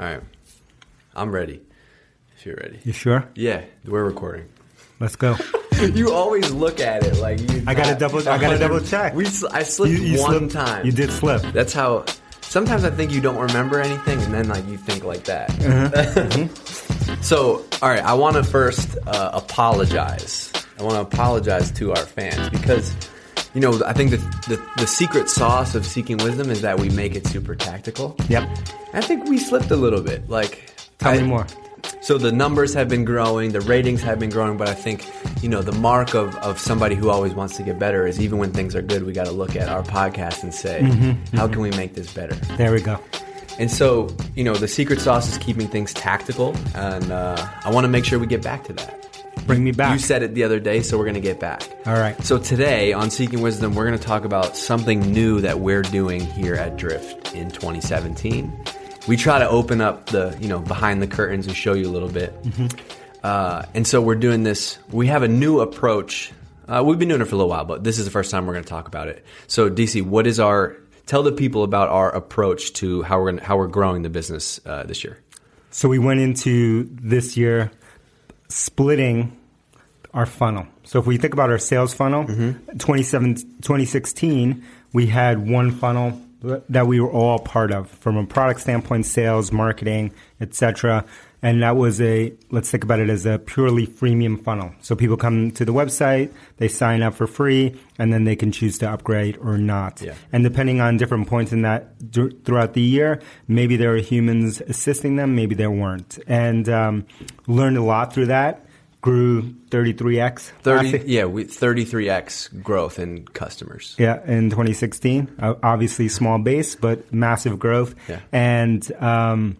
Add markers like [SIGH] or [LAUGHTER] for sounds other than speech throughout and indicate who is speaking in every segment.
Speaker 1: All right. I'm ready. If you're ready.
Speaker 2: You sure?
Speaker 1: Yeah, we're recording.
Speaker 2: Let's go. [LAUGHS]
Speaker 1: you always look at it like you.
Speaker 2: I gotta double- I gotta double [LAUGHS] check.
Speaker 1: We, sl- I slipped
Speaker 2: You, you
Speaker 1: one
Speaker 2: slipped-
Speaker 1: time.
Speaker 2: You did slip.
Speaker 1: That's how. Sometimes I think you don't remember anything, and then like you think like that.
Speaker 2: Uh-huh. [LAUGHS]
Speaker 1: so, all right, I want to first uh, apologize. I want to apologize to our fans because, you know, I think the, the the secret sauce of seeking wisdom is that we make it super tactical.
Speaker 2: Yep.
Speaker 1: I think we slipped a little bit. Like,
Speaker 2: Tell
Speaker 1: I-
Speaker 2: me more.
Speaker 1: so the numbers have been growing, the ratings have been growing, but I think you know the mark of, of somebody who always wants to get better is even when things are good, we got to look at our podcast and say, how can we make this better?
Speaker 2: There we go.
Speaker 1: And so you know the secret sauce is keeping things tactical, and uh, I want to make sure we get back to that.
Speaker 2: Bring me back.
Speaker 1: You said it the other day, so we're going to get back.
Speaker 2: All right.
Speaker 1: So today on Seeking Wisdom, we're going to talk about something new that we're doing here at Drift in 2017. We try to open up the you know behind the curtains and show you a little bit. Uh, and so we're doing this. We have a new approach. Uh, we've been doing it for a little while, but this is the first time we're going to talk about it. So DC, what is our? Tell the people about our approach to how we're gonna, how we're growing the business uh, this year.
Speaker 2: So we went into this year splitting our funnel. So if we think about our sales funnel,
Speaker 1: Mm-hmm.
Speaker 2: 27 2016, we had one funnel that we were all part of from a product standpoint, sales, marketing, etc. And that was a, let's think about it as a purely freemium funnel. So people come to the website, they sign up for free, and then they can choose to upgrade or not.
Speaker 1: Yeah.
Speaker 2: And depending on different points in that dur- throughout the year, maybe there were humans assisting them, maybe there weren't. And um, learned a lot through that. Grew 33x.
Speaker 1: 30, yeah, we 33x growth in customers.
Speaker 2: yeah, in 2016. Uh, obviously, small base, but massive growth.
Speaker 1: Yeah.
Speaker 2: And um,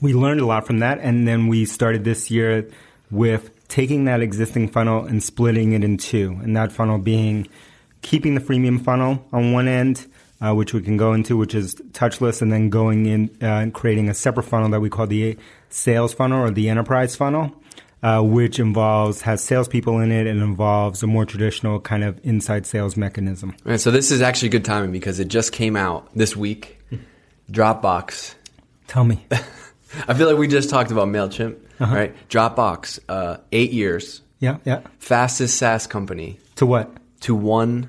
Speaker 2: we learned a lot from that. And then we started this year with taking that existing funnel and splitting it in two. And that funnel being keeping the freemium funnel on one end, uh, which we can go into, which is touchless, and then going in uh, and creating a separate funnel that we call the sales funnel or the enterprise funnel. Uh, which involves has salespeople in it and involves a more traditional kind of inside sales mechanism.
Speaker 1: So this is actually good timing because it just came out this week. Dropbox.
Speaker 2: Tell me. [LAUGHS]
Speaker 1: I feel like we just talked about Mailchimp,
Speaker 2: Uh-huh.
Speaker 1: right? Dropbox, uh, eight years,
Speaker 2: Yeah, yeah.
Speaker 1: fastest SaaS company
Speaker 2: To what?
Speaker 1: to one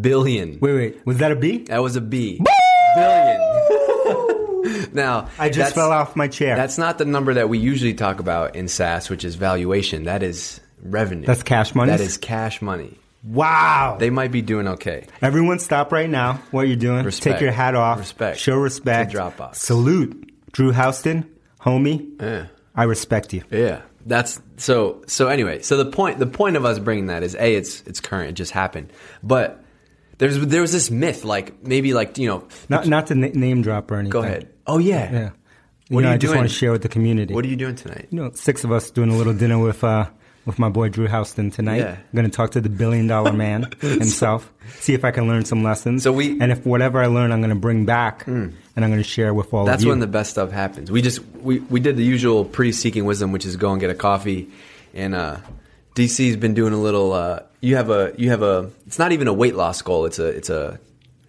Speaker 1: billion.
Speaker 2: Wait, wait. Was that a B?
Speaker 1: That was a B. Billion. Now
Speaker 2: I just fell off my chair.
Speaker 1: That's not the number that we usually talk about in SaaS, which is valuation. That is revenue.
Speaker 2: That's cash money?
Speaker 1: That is cash money.
Speaker 2: wow.
Speaker 1: They might be doing okay.
Speaker 2: Everyone, stop right now. What you're doing?
Speaker 1: Respect.
Speaker 2: Take your hat off.
Speaker 1: Respect.
Speaker 2: Show respect.
Speaker 1: To Dropbox.
Speaker 2: Salute, Drew Houston, homie.
Speaker 1: Yeah.
Speaker 2: I respect you.
Speaker 1: Yeah, that's so. So anyway, so the point the point of us bringing that is a it's it's current. It just happened, but there's there was this myth like maybe like you know.
Speaker 2: Not not to na- name drop or anything.
Speaker 1: Go ahead. Oh yeah.
Speaker 2: Yeah. You
Speaker 1: What
Speaker 2: know,
Speaker 1: are you
Speaker 2: I just
Speaker 1: doing?
Speaker 2: want to share with the community.
Speaker 1: What are you doing tonight?
Speaker 2: you know, six of us doing a little dinner with uh, with my boy Drew Houston tonight.
Speaker 1: Yeah.
Speaker 2: I'm going to talk to the billion dollar man [LAUGHS] himself. see if I can learn some lessons.
Speaker 1: So we-
Speaker 2: and if whatever I learn, I'm going to bring back and I'm going to share with all
Speaker 1: That's
Speaker 2: of you.
Speaker 1: when the best stuff happens. We just we we did the usual pre seeking wisdom, which is go and get a coffee, and uh, DC's been doing a little. Uh, you have a you have a. It's not even a weight loss goal. It's a it's a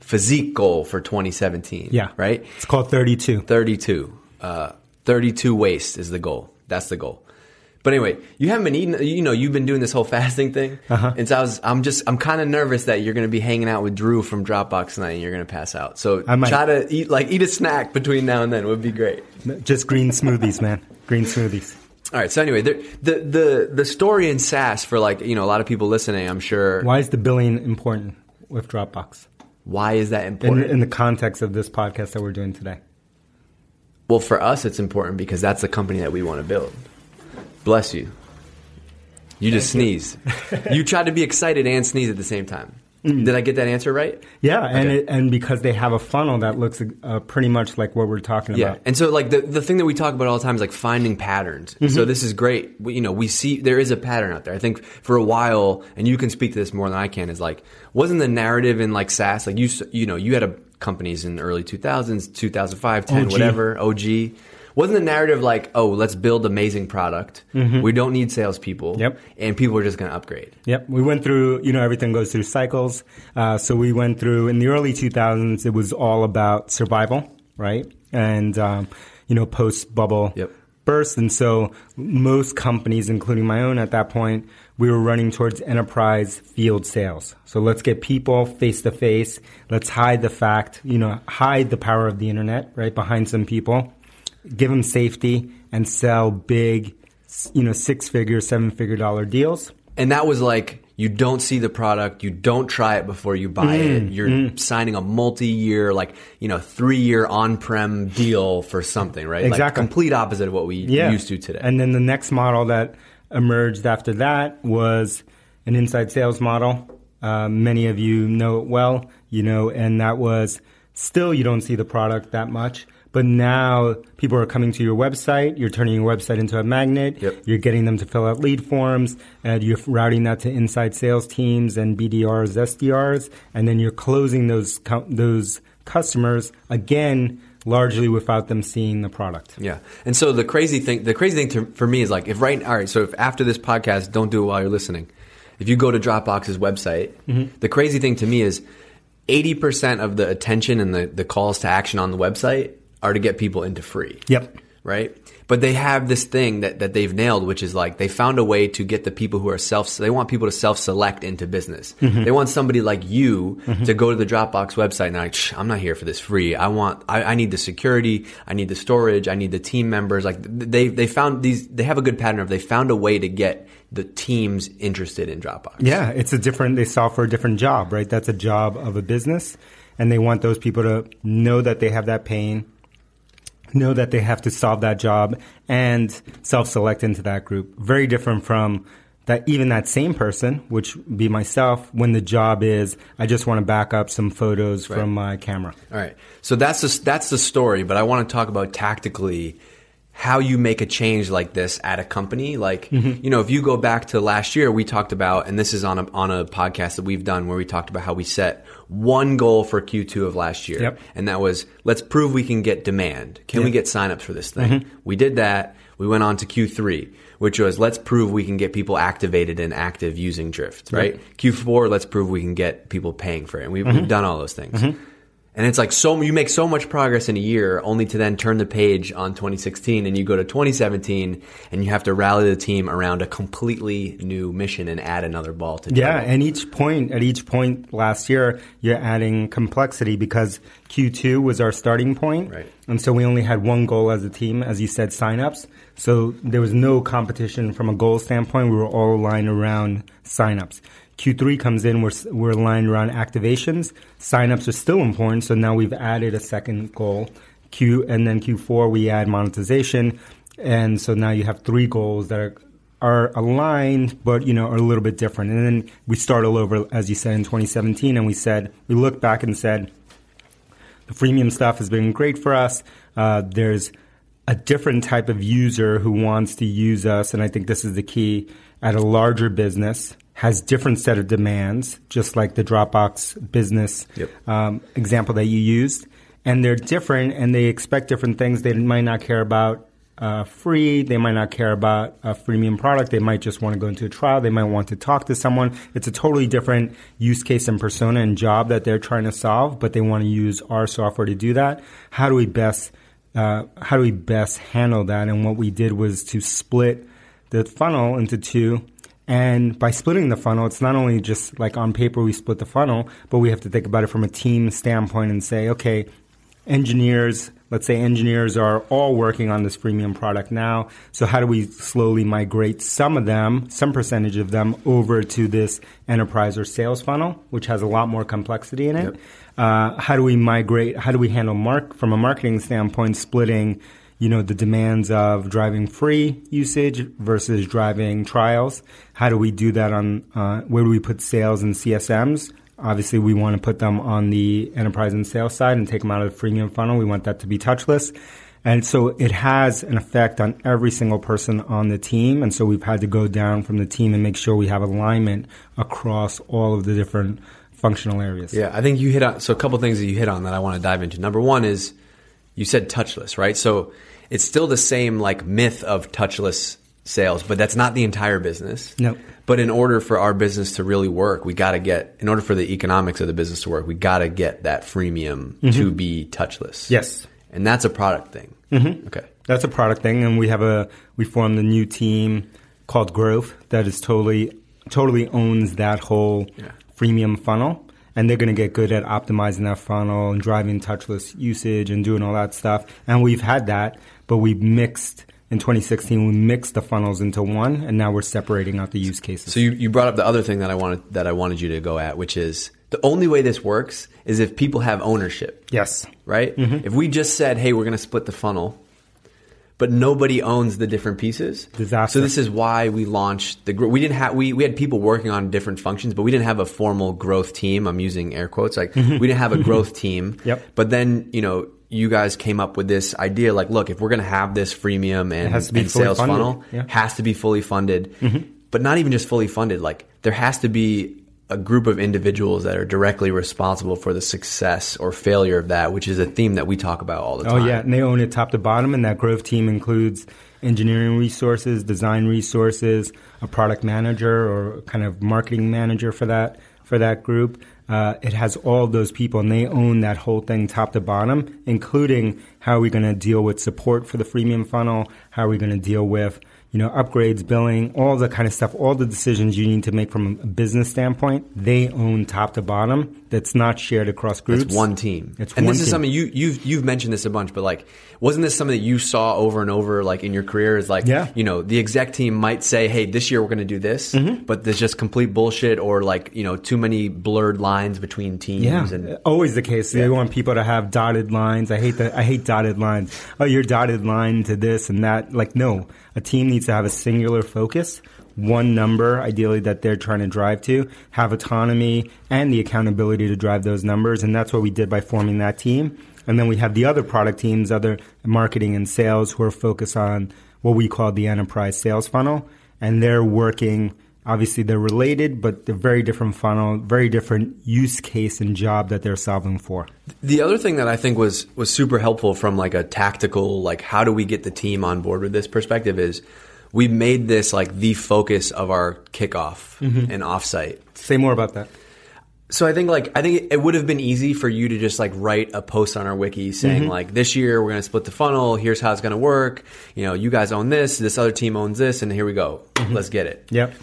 Speaker 1: physique goal for 2017.
Speaker 2: yeah,
Speaker 1: Right.
Speaker 2: It's called 32.
Speaker 1: 32. Uh, 32 waist is the goal. That's the goal. But anyway, you haven't been eating. You know, you've been doing this whole [LAUGHS] fasting thing,
Speaker 2: Uh-huh.
Speaker 1: and so I was. I'm just. I'm kind of nervous that you're going to be hanging out with Drew from Dropbox tonight, and you're going to pass out. So
Speaker 2: I might.
Speaker 1: try to eat like eat a snack between now and then would be great.
Speaker 2: Just green smoothies, man. Green smoothies.
Speaker 1: All right. So anyway, the the the, story in SaaS for like you know a lot of people listening, I'm sure.
Speaker 2: Why is the billion important with Dropbox
Speaker 1: Why is that important?
Speaker 2: in the context of this podcast that we're doing today?
Speaker 1: well, for us, it's important because that's the company that we want to build. Bless you. You just sneezed. you tried to be excited and sneeze at the same time. Did I get that answer right?
Speaker 2: Yeah, and
Speaker 1: Okay.
Speaker 2: it, and because they have a funnel that looks uh, pretty much like what we're talking about.
Speaker 1: Yeah,
Speaker 2: about.
Speaker 1: and so like the the thing that we talk about all the time is like finding patterns.
Speaker 2: Mm-hmm.
Speaker 1: So this is great. We, you know, we see there is a pattern out there. I think for a while, and you can speak to this more than I can. Is like wasn't the narrative in like SaaS like you you know you had a companies in the early 2000s, 2005, 10,
Speaker 2: OG.
Speaker 1: whatever, OG. Wasn't the narrative like, oh, let's build amazing product. We don't need salespeople.
Speaker 2: Mm-hmm. Yep.
Speaker 1: And people are just going to upgrade.
Speaker 2: Yep, we went through. You know, everything goes through cycles. Uh, so we went through in the early 2000s. It was all about survival, right? and um, you know post bubble
Speaker 1: Yep.
Speaker 2: burst, and so most companies, including my own at that point, we were running towards enterprise field sales. So let's get people face to face. Let's hide the fact, you know, hide the power of the internet right behind some people, give them safety, and sell big, you know, six figure, seven figure dollar deals.
Speaker 1: And that was like you don't see the product, you don't try it before you buy
Speaker 2: Mm-hmm.
Speaker 1: it. You're signing a multi-year, like you know, three-year on-prem deal for something, right? Like
Speaker 2: Exactly.
Speaker 1: complete opposite of what we
Speaker 2: yeah.
Speaker 1: used to today.
Speaker 2: And then the next model that emerged after that was an inside sales model. Uh, many of you know it well, you know, and that was still you don't see the product that much. But now people are coming to your website. You're turning your website into a magnet.
Speaker 1: Yep.
Speaker 2: You're getting them to fill out lead forms, and you're routing that to inside sales teams and BDRs, SDRs, and then you're closing those those customers again, largely without them seeing the product.
Speaker 1: Yeah. And so the crazy thing, the crazy thing to, for me is like, if right, all right, so if after this podcast, don't do it while you're listening. If you go to Dropbox's website,
Speaker 2: Mm-hmm.
Speaker 1: the crazy thing to me is 80% of the attention and the, the calls to action on the website are to get people into free.
Speaker 2: Yep.
Speaker 1: Right? But they have this thing that, that they've nailed, which is like they found a way to get the people who are self, they want people to self select into business.
Speaker 2: Mm-hmm.
Speaker 1: They want somebody like you to go to the Dropbox website and like, "Shh, I'm not here for this free. I want, I, I need the security. I need the storage. I need the team members. Like they, they found these, they have a good pattern of they found a way to get the teams interested in Dropbox.
Speaker 2: Yeah, it's a different, they solve for a different job, right? That's a job of a business. And they want those people to know that they have that pain, know that they have to solve that job, and self select into that group. Very different from that, even that same person, which be myself, when the job is, I just want to back up some photos
Speaker 1: Right.
Speaker 2: from my camera.
Speaker 1: All right. So that's the, that's the story, but I want to talk about tactically how you make a change like this at a company. Like, mm-hmm. you know, if you go back to last year, we talked about, and this is on a, on a podcast that we've done where we talked about how we set one goal for Q2 of last year.
Speaker 2: Yep.
Speaker 1: And that was, let's prove we can get demand. Can we get signups for this thing? Mm-hmm. We did that. We went on to Q3, which was let's prove we can get people activated and active using Drift, right? Q4, let's prove we can get people paying for it. And we've, we've done all those things. And it's like so you make so much progress in a year, only to then turn the page on 2016, and you go to 2017, and you have to rally the team around a completely new mission and add another ball to
Speaker 2: Yeah, and each point at each point last year, you're adding complexity because Q2 was our starting point,
Speaker 1: Right.
Speaker 2: and so we only had one goal as a team, as you said, signups. So there was no competition from a goal standpoint. We were all aligned around signups. Q3 comes in, we're, we're aligned around activations. Signups are still important, so now we've added a second goal. Q and then Q4 we add monetization, and so now you have three goals that are are aligned, but you know are a little bit different. And then we start all over, as you said in 2017, and we said we looked back and said the freemium stuff has been great for us. Uh, there's a different type of user who wants to use us, and I think this is the key at a larger business has different set of demands, just like the Dropbox business
Speaker 1: Yep.
Speaker 2: um, example that you used, and they're different, and they expect different things. They might not care about uh, free. They might not care about a freemium product. They might just want to go into a trial. They might want to talk to someone. It's a totally different use case and persona and job that they're trying to solve, but they want to use our software to do that. How do we best uh, how do we best handle that? And what we did was to split the funnel into two. And by splitting the funnel, it's not only just like on paper we split the funnel, but we have to think about it from a team standpoint and say, okay, engineers, let's say engineers are all working on this freemium product now. So how do we slowly migrate some of them, some percentage of them over to this enterprise or sales funnel, which has a lot more complexity in it?
Speaker 1: Yep.
Speaker 2: Uh, how do we migrate? How do we handle mark from a marketing standpoint, splitting, you know, the demands of driving free usage versus driving trials? How do we do that on, uh, where do we put sales and CSMs? Obviously, we want to put them on the enterprise and sales side and take them out of the freemium funnel. We want that to be touchless. And so it has an effect on every single person on the team. And so we've had to go down from the team and make sure we have alignment across all of the different functional areas.
Speaker 1: Yeah, I think you hit on so a couple things that you hit on that I want to dive into. Number one is you said touchless, right? So it's still the same like myth of touchless sales, but that's not the entire business.
Speaker 2: No.
Speaker 1: But in order for our business to really work, we got to get in order for the economics of the business to work, we got to get that freemium to be touchless.
Speaker 2: Yes.
Speaker 1: and that's a product thing. Mm-hmm. Okay.
Speaker 2: That's a product thing, and we have a we formed a new team called Growth that is totally totally owns that whole
Speaker 1: Yeah.
Speaker 2: freemium funnel, and they're going to get good at optimizing that funnel and driving touchless usage and doing all that stuff. And we've had that, but we've mixed in 2016. We mixed the funnels into one, and now we're separating out the use cases.
Speaker 1: So you, you brought up the other thing that I wanted that I wanted you to go at, which is the only way this works is if people have ownership,
Speaker 2: yes,
Speaker 1: right?
Speaker 2: Mm-hmm.
Speaker 1: If we just said, "Hey, we're going to split the funnel," but nobody owns the different pieces,
Speaker 2: Disaster.
Speaker 1: So this is why we launched the. gr- We didn't have we we had people working on different functions, but we didn't have a formal growth team. I'm using air quotes, like we didn't have a growth team.
Speaker 2: Mm-hmm. Yep.
Speaker 1: But then you know. You guys came up with this idea, like, look, if we're going to have this freemium and,
Speaker 2: has to be
Speaker 1: and sales
Speaker 2: funded.
Speaker 1: funnel,
Speaker 2: Yeah.
Speaker 1: has to be fully funded, but not even just fully funded. Like there has to be a group of individuals that are directly responsible for the success or failure of that, which is a theme that we talk about all the time.
Speaker 2: Oh yeah, and they own it top to bottom, and that growth team includes engineering resources, design resources, a product manager or kind of marketing manager for that for that group. Uh, it has all those people, and they own that whole thing top to bottom, including how are we going to deal with support for the freemium funnel, how are we going to deal with you know upgrades, billing, all the kind of stuff, all the decisions you need to make from a business standpoint. They own top to bottom. That's not shared across groups.
Speaker 1: It's one team.
Speaker 2: It's
Speaker 1: and
Speaker 2: one
Speaker 1: this is something you you've you've mentioned this a bunch, but like wasn't this something that you saw over and over like in your career is like
Speaker 2: Yeah.
Speaker 1: you know, the exec team might say, Hey, this year we're gonna do this,
Speaker 2: Mm-hmm.
Speaker 1: but there's just complete bullshit or like, you know, too many blurred lines between teams
Speaker 2: Yeah,
Speaker 1: and
Speaker 2: always the case. They want people to have dotted lines. I hate that. I hate dotted lines. Oh, you're dotted line to this and that. Like, no, a team needs to have a singular focus, one number, ideally that they're trying to drive to, have autonomy and the accountability to drive those numbers, and that's what we did by forming that team. And then we have the other product teams, other marketing and sales, who are focused on what we call the enterprise sales funnel, and they're working obviously they're related, but they're very different funnel, very different use case and job that they're solving for.
Speaker 1: The other thing that I think was was super helpful from like a tactical like how do we get the team on board with this perspective is we made this like the focus of our kickoff mm-hmm. and offsite.
Speaker 2: Say more about that.
Speaker 1: So I think like I think it would have been easy for you to just like write a post on our wiki saying mm-hmm. like this year we're going to split the funnel, here's how it's going to work. You know, you guys own this, this other team owns this and here we go. Mm-hmm. Let's get it.
Speaker 2: Yep.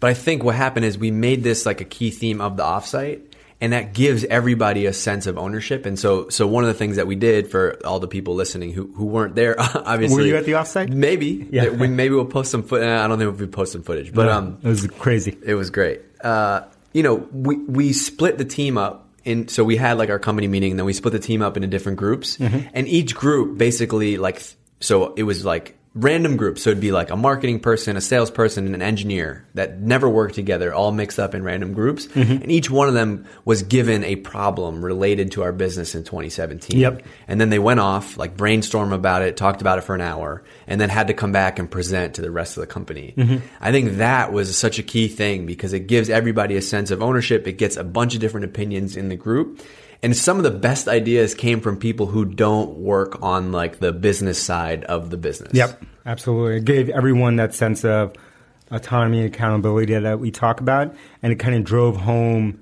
Speaker 1: But I think what happened is we made this like a key theme of the offsite, and that gives everybody a sense of ownership. And so, so one of the things that we did for all the people listening who who weren't there, [LAUGHS] obviously,
Speaker 2: Were you at the offsite?
Speaker 1: Maybe,
Speaker 2: Yeah.
Speaker 1: We, maybe we'll post some footage. I don't think if we post some footage, but um,
Speaker 2: it was crazy.
Speaker 1: it was great. Uh, you know, we we split the team up. In, so we had like our company meeting, and then we split the team up into different groups, and each group basically like so it was like random groups. So it'd be like a marketing person, a salesperson, and an engineer that never worked together, all mixed up in random groups, mm-hmm. and each one of them was given a problem related to our business in 2017.
Speaker 2: Yep.
Speaker 1: And then they went off, like brainstorm about it, talked about it for an hour, and then had to come back and present to the rest of the company. Mm-hmm. I think that was such a key thing because it gives everybody a sense of ownership. It gets a bunch of different opinions in the group. And some of the best ideas came from people who don't work on like the business side of the business.
Speaker 2: Yep, absolutely. It gave everyone that sense of autonomy and accountability that we talk about, and it kind of drove home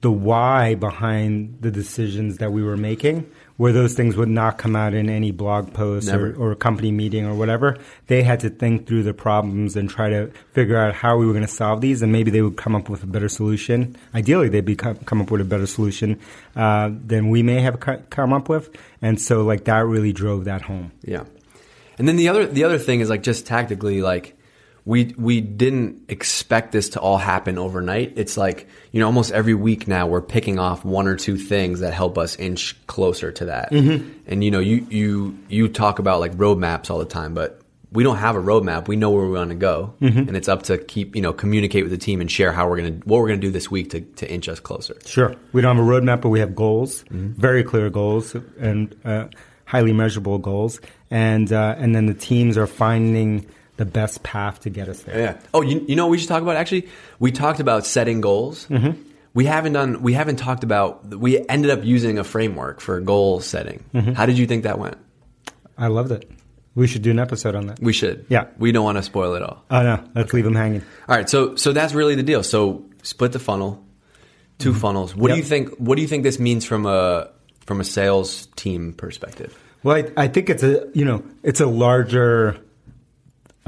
Speaker 2: the why behind the decisions that we were making. Where those things would not come out in any blog post or, or a company meeting or whatever. They had to think through the problems and try to figure out how we were going to solve these, and maybe they would come up with a better solution. Ideally, they'd be come, come up with a better solution uh, than we may have co- come up with, and so like that really drove that home.
Speaker 1: Yeah. And then the other the other thing is like just tactically like we we didn't expect this to all happen overnight. It's like, you know, almost every week now we're picking off one or two things that help us inch closer to that. And you know, you you you talk about like roadmaps all the time, but we don't have a roadmap. We know where we want to go, and it's up to keep you know communicate with the team and share how we're gonna what we're gonna do this week to, to inch us closer.
Speaker 2: Sure. We don't have a roadmap, but we have goals, very clear goals and uh, highly measurable goals. And, uh, and then the teams are finding the best path to get us there.
Speaker 1: Yeah. Oh, you, you know what we should talk about? Actually, we talked about setting goals. Mm-hmm. We haven't done. We haven't talked about. We ended up using a framework for goal setting. How did you think that went?
Speaker 2: I loved it. We should do an episode on that.
Speaker 1: We should.
Speaker 2: Yeah.
Speaker 1: We don't want to spoil it all.
Speaker 2: Oh, no. Let's leave them hanging.
Speaker 1: All right. So so that's really the deal. So split the funnel, 2 funnels. What do you think? What do you think this means from a from a sales team perspective?
Speaker 2: Well, I, I think it's a you know it's a larger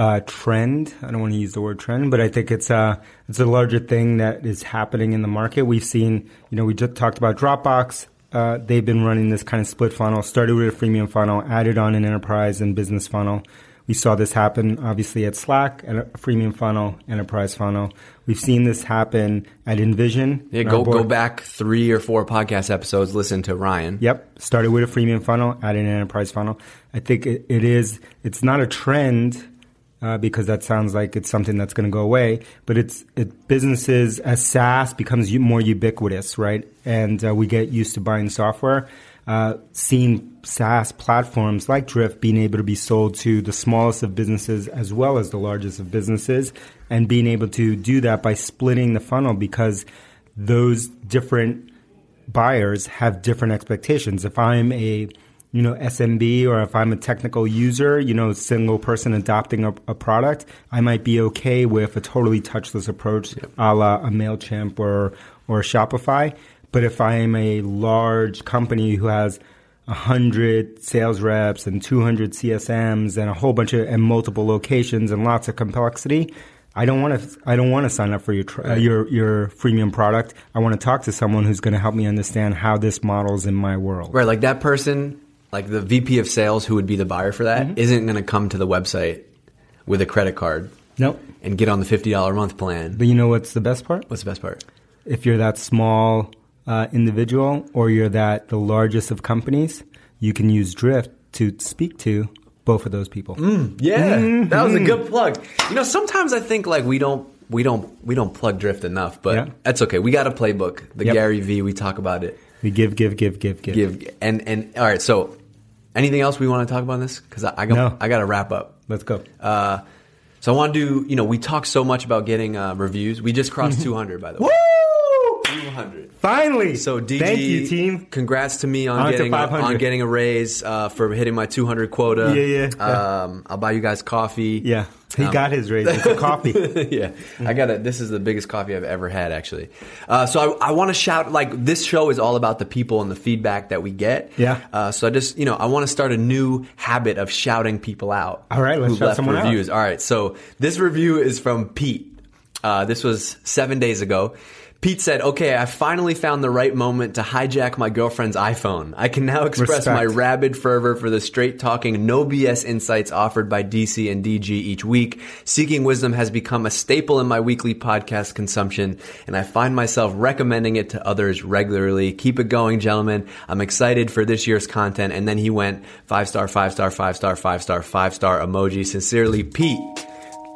Speaker 2: uh, trend. I don't want to use the word trend, but I think it's a it's a larger thing that is happening in the market. We've seen you know we just talked about Dropbox. Uh, they've been running this kind of split funnel. Started with a freemium funnel, added on an enterprise and business funnel. We saw this happen obviously at Slack, at a freemium funnel, enterprise funnel. We've seen this happen at InVision.
Speaker 1: Yeah, go go back three or four podcast episodes. Listen to Ryan.
Speaker 2: Yep, started with a freemium funnel, added an enterprise funnel. I think it, it is. It's not a trend uh, because that sounds like it's something that's going to go away. But it's it, businesses as SaaS becomes more ubiquitous, right? And uh, we get used to buying software. Uh, seeing SaaS platforms like Drift being able to be sold to the smallest of businesses as well as the largest of businesses, and being able to do that by splitting the funnel because those different buyers have different expectations. If I'm a you know, SMB or if I'm a technical user, you know, single person adopting a, a product, I might be okay with a totally touchless approach yep. a la a MailChimp or, or Shopify. But if I am a large company who has 100 sales reps and 200 CSMs and a whole bunch of and multiple locations and lots of complexity, I don't want to. I don't want to sign up for your uh, your your freemium product. I want to talk to someone who's going to help me understand how this models in my world.
Speaker 1: Right, like that person like the VP of sales who would be the buyer for that mm-hmm. not going to come to the website with a credit card.
Speaker 2: Nope.
Speaker 1: And get on the fifty dollar month plan.
Speaker 2: But you know what's the best part?
Speaker 1: What's the best part?
Speaker 2: If you're that small uh, individual or you're that the largest of companies, you can use Drift to speak to both of those people.
Speaker 1: Mm, yeah, mm-hmm. that was a good plug. You know, sometimes I think like we don't we don't we don't plug Drift enough, but yeah. that's okay. We got a playbook. The yep. Gary V. We talk about it.
Speaker 2: We give, give, give, give, give,
Speaker 1: give, and and all right. So Anything else we want to talk about this? Because I, I, got no. I got to wrap up.
Speaker 2: Let's go.
Speaker 1: Uh, so I want to do. You know, we talk so much about getting uh, reviews. We just crossed mm-hmm. 200, by the way.
Speaker 2: Woo!
Speaker 1: 200.
Speaker 2: Finally.
Speaker 1: So DG,
Speaker 2: thank you, team.
Speaker 1: Congrats to me on, on getting on getting a raise uh, for hitting my 200 quota.
Speaker 2: Yeah, yeah.
Speaker 1: Um, I'll buy you guys coffee.
Speaker 2: Yeah. He um, got his raise. It's a [LAUGHS] coffee.
Speaker 1: yeah, I got it. This is the biggest coffee I've ever had, actually. Uh, so I, I want to shout like this show is all about the people and the feedback that we get.
Speaker 2: Yeah.
Speaker 1: Uh, so I just you know I want to start a new habit of shouting people out.
Speaker 2: All right, let's shout someone
Speaker 1: reviews.
Speaker 2: Out.
Speaker 1: All right, so this review is from Pete. Uh, this was seven days ago. Pete said, okay, I finally found the right moment to hijack my girlfriend's iPhone. I can now express Respect. my rabid fervor for the straight talking, no BS insights offered by DC and DG each week. Seeking Wisdom has become a staple in my weekly podcast consumption, and I find myself recommending it to others regularly. Keep it going, gentlemen. I'm excited for this year's content. And then he went five star, five star, five star, five star, five star emoji. Sincerely, Pete.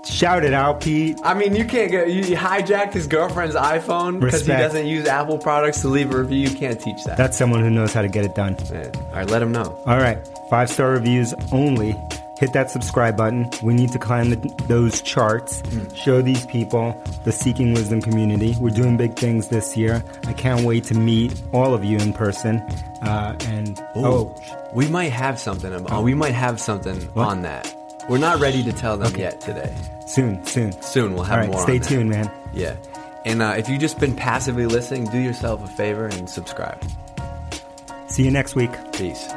Speaker 2: Shout it out, Pete.
Speaker 1: I mean, you can't get you hijacked his girlfriend's iPhone because he doesn't use Apple products to leave a review. You can't teach that.
Speaker 2: That's someone who knows how to get it done.
Speaker 1: All right, let him know.
Speaker 2: All right, five star reviews only. Hit that subscribe button. We need to climb the, those charts. Mm. Show these people the Seeking Wisdom community. We're doing big things this year. I can't wait to meet all of you in person. Uh, and Ooh, oh,
Speaker 1: we might have something. Oh. We might have something on that. We're not ready to tell them okay. yet today.
Speaker 2: Soon, soon.
Speaker 1: Soon, we'll have
Speaker 2: All right,
Speaker 1: more.
Speaker 2: Stay tuned, man.
Speaker 1: Yeah. And uh, if you've just been passively listening, do yourself a favor and subscribe.
Speaker 2: See you next week.
Speaker 1: Peace.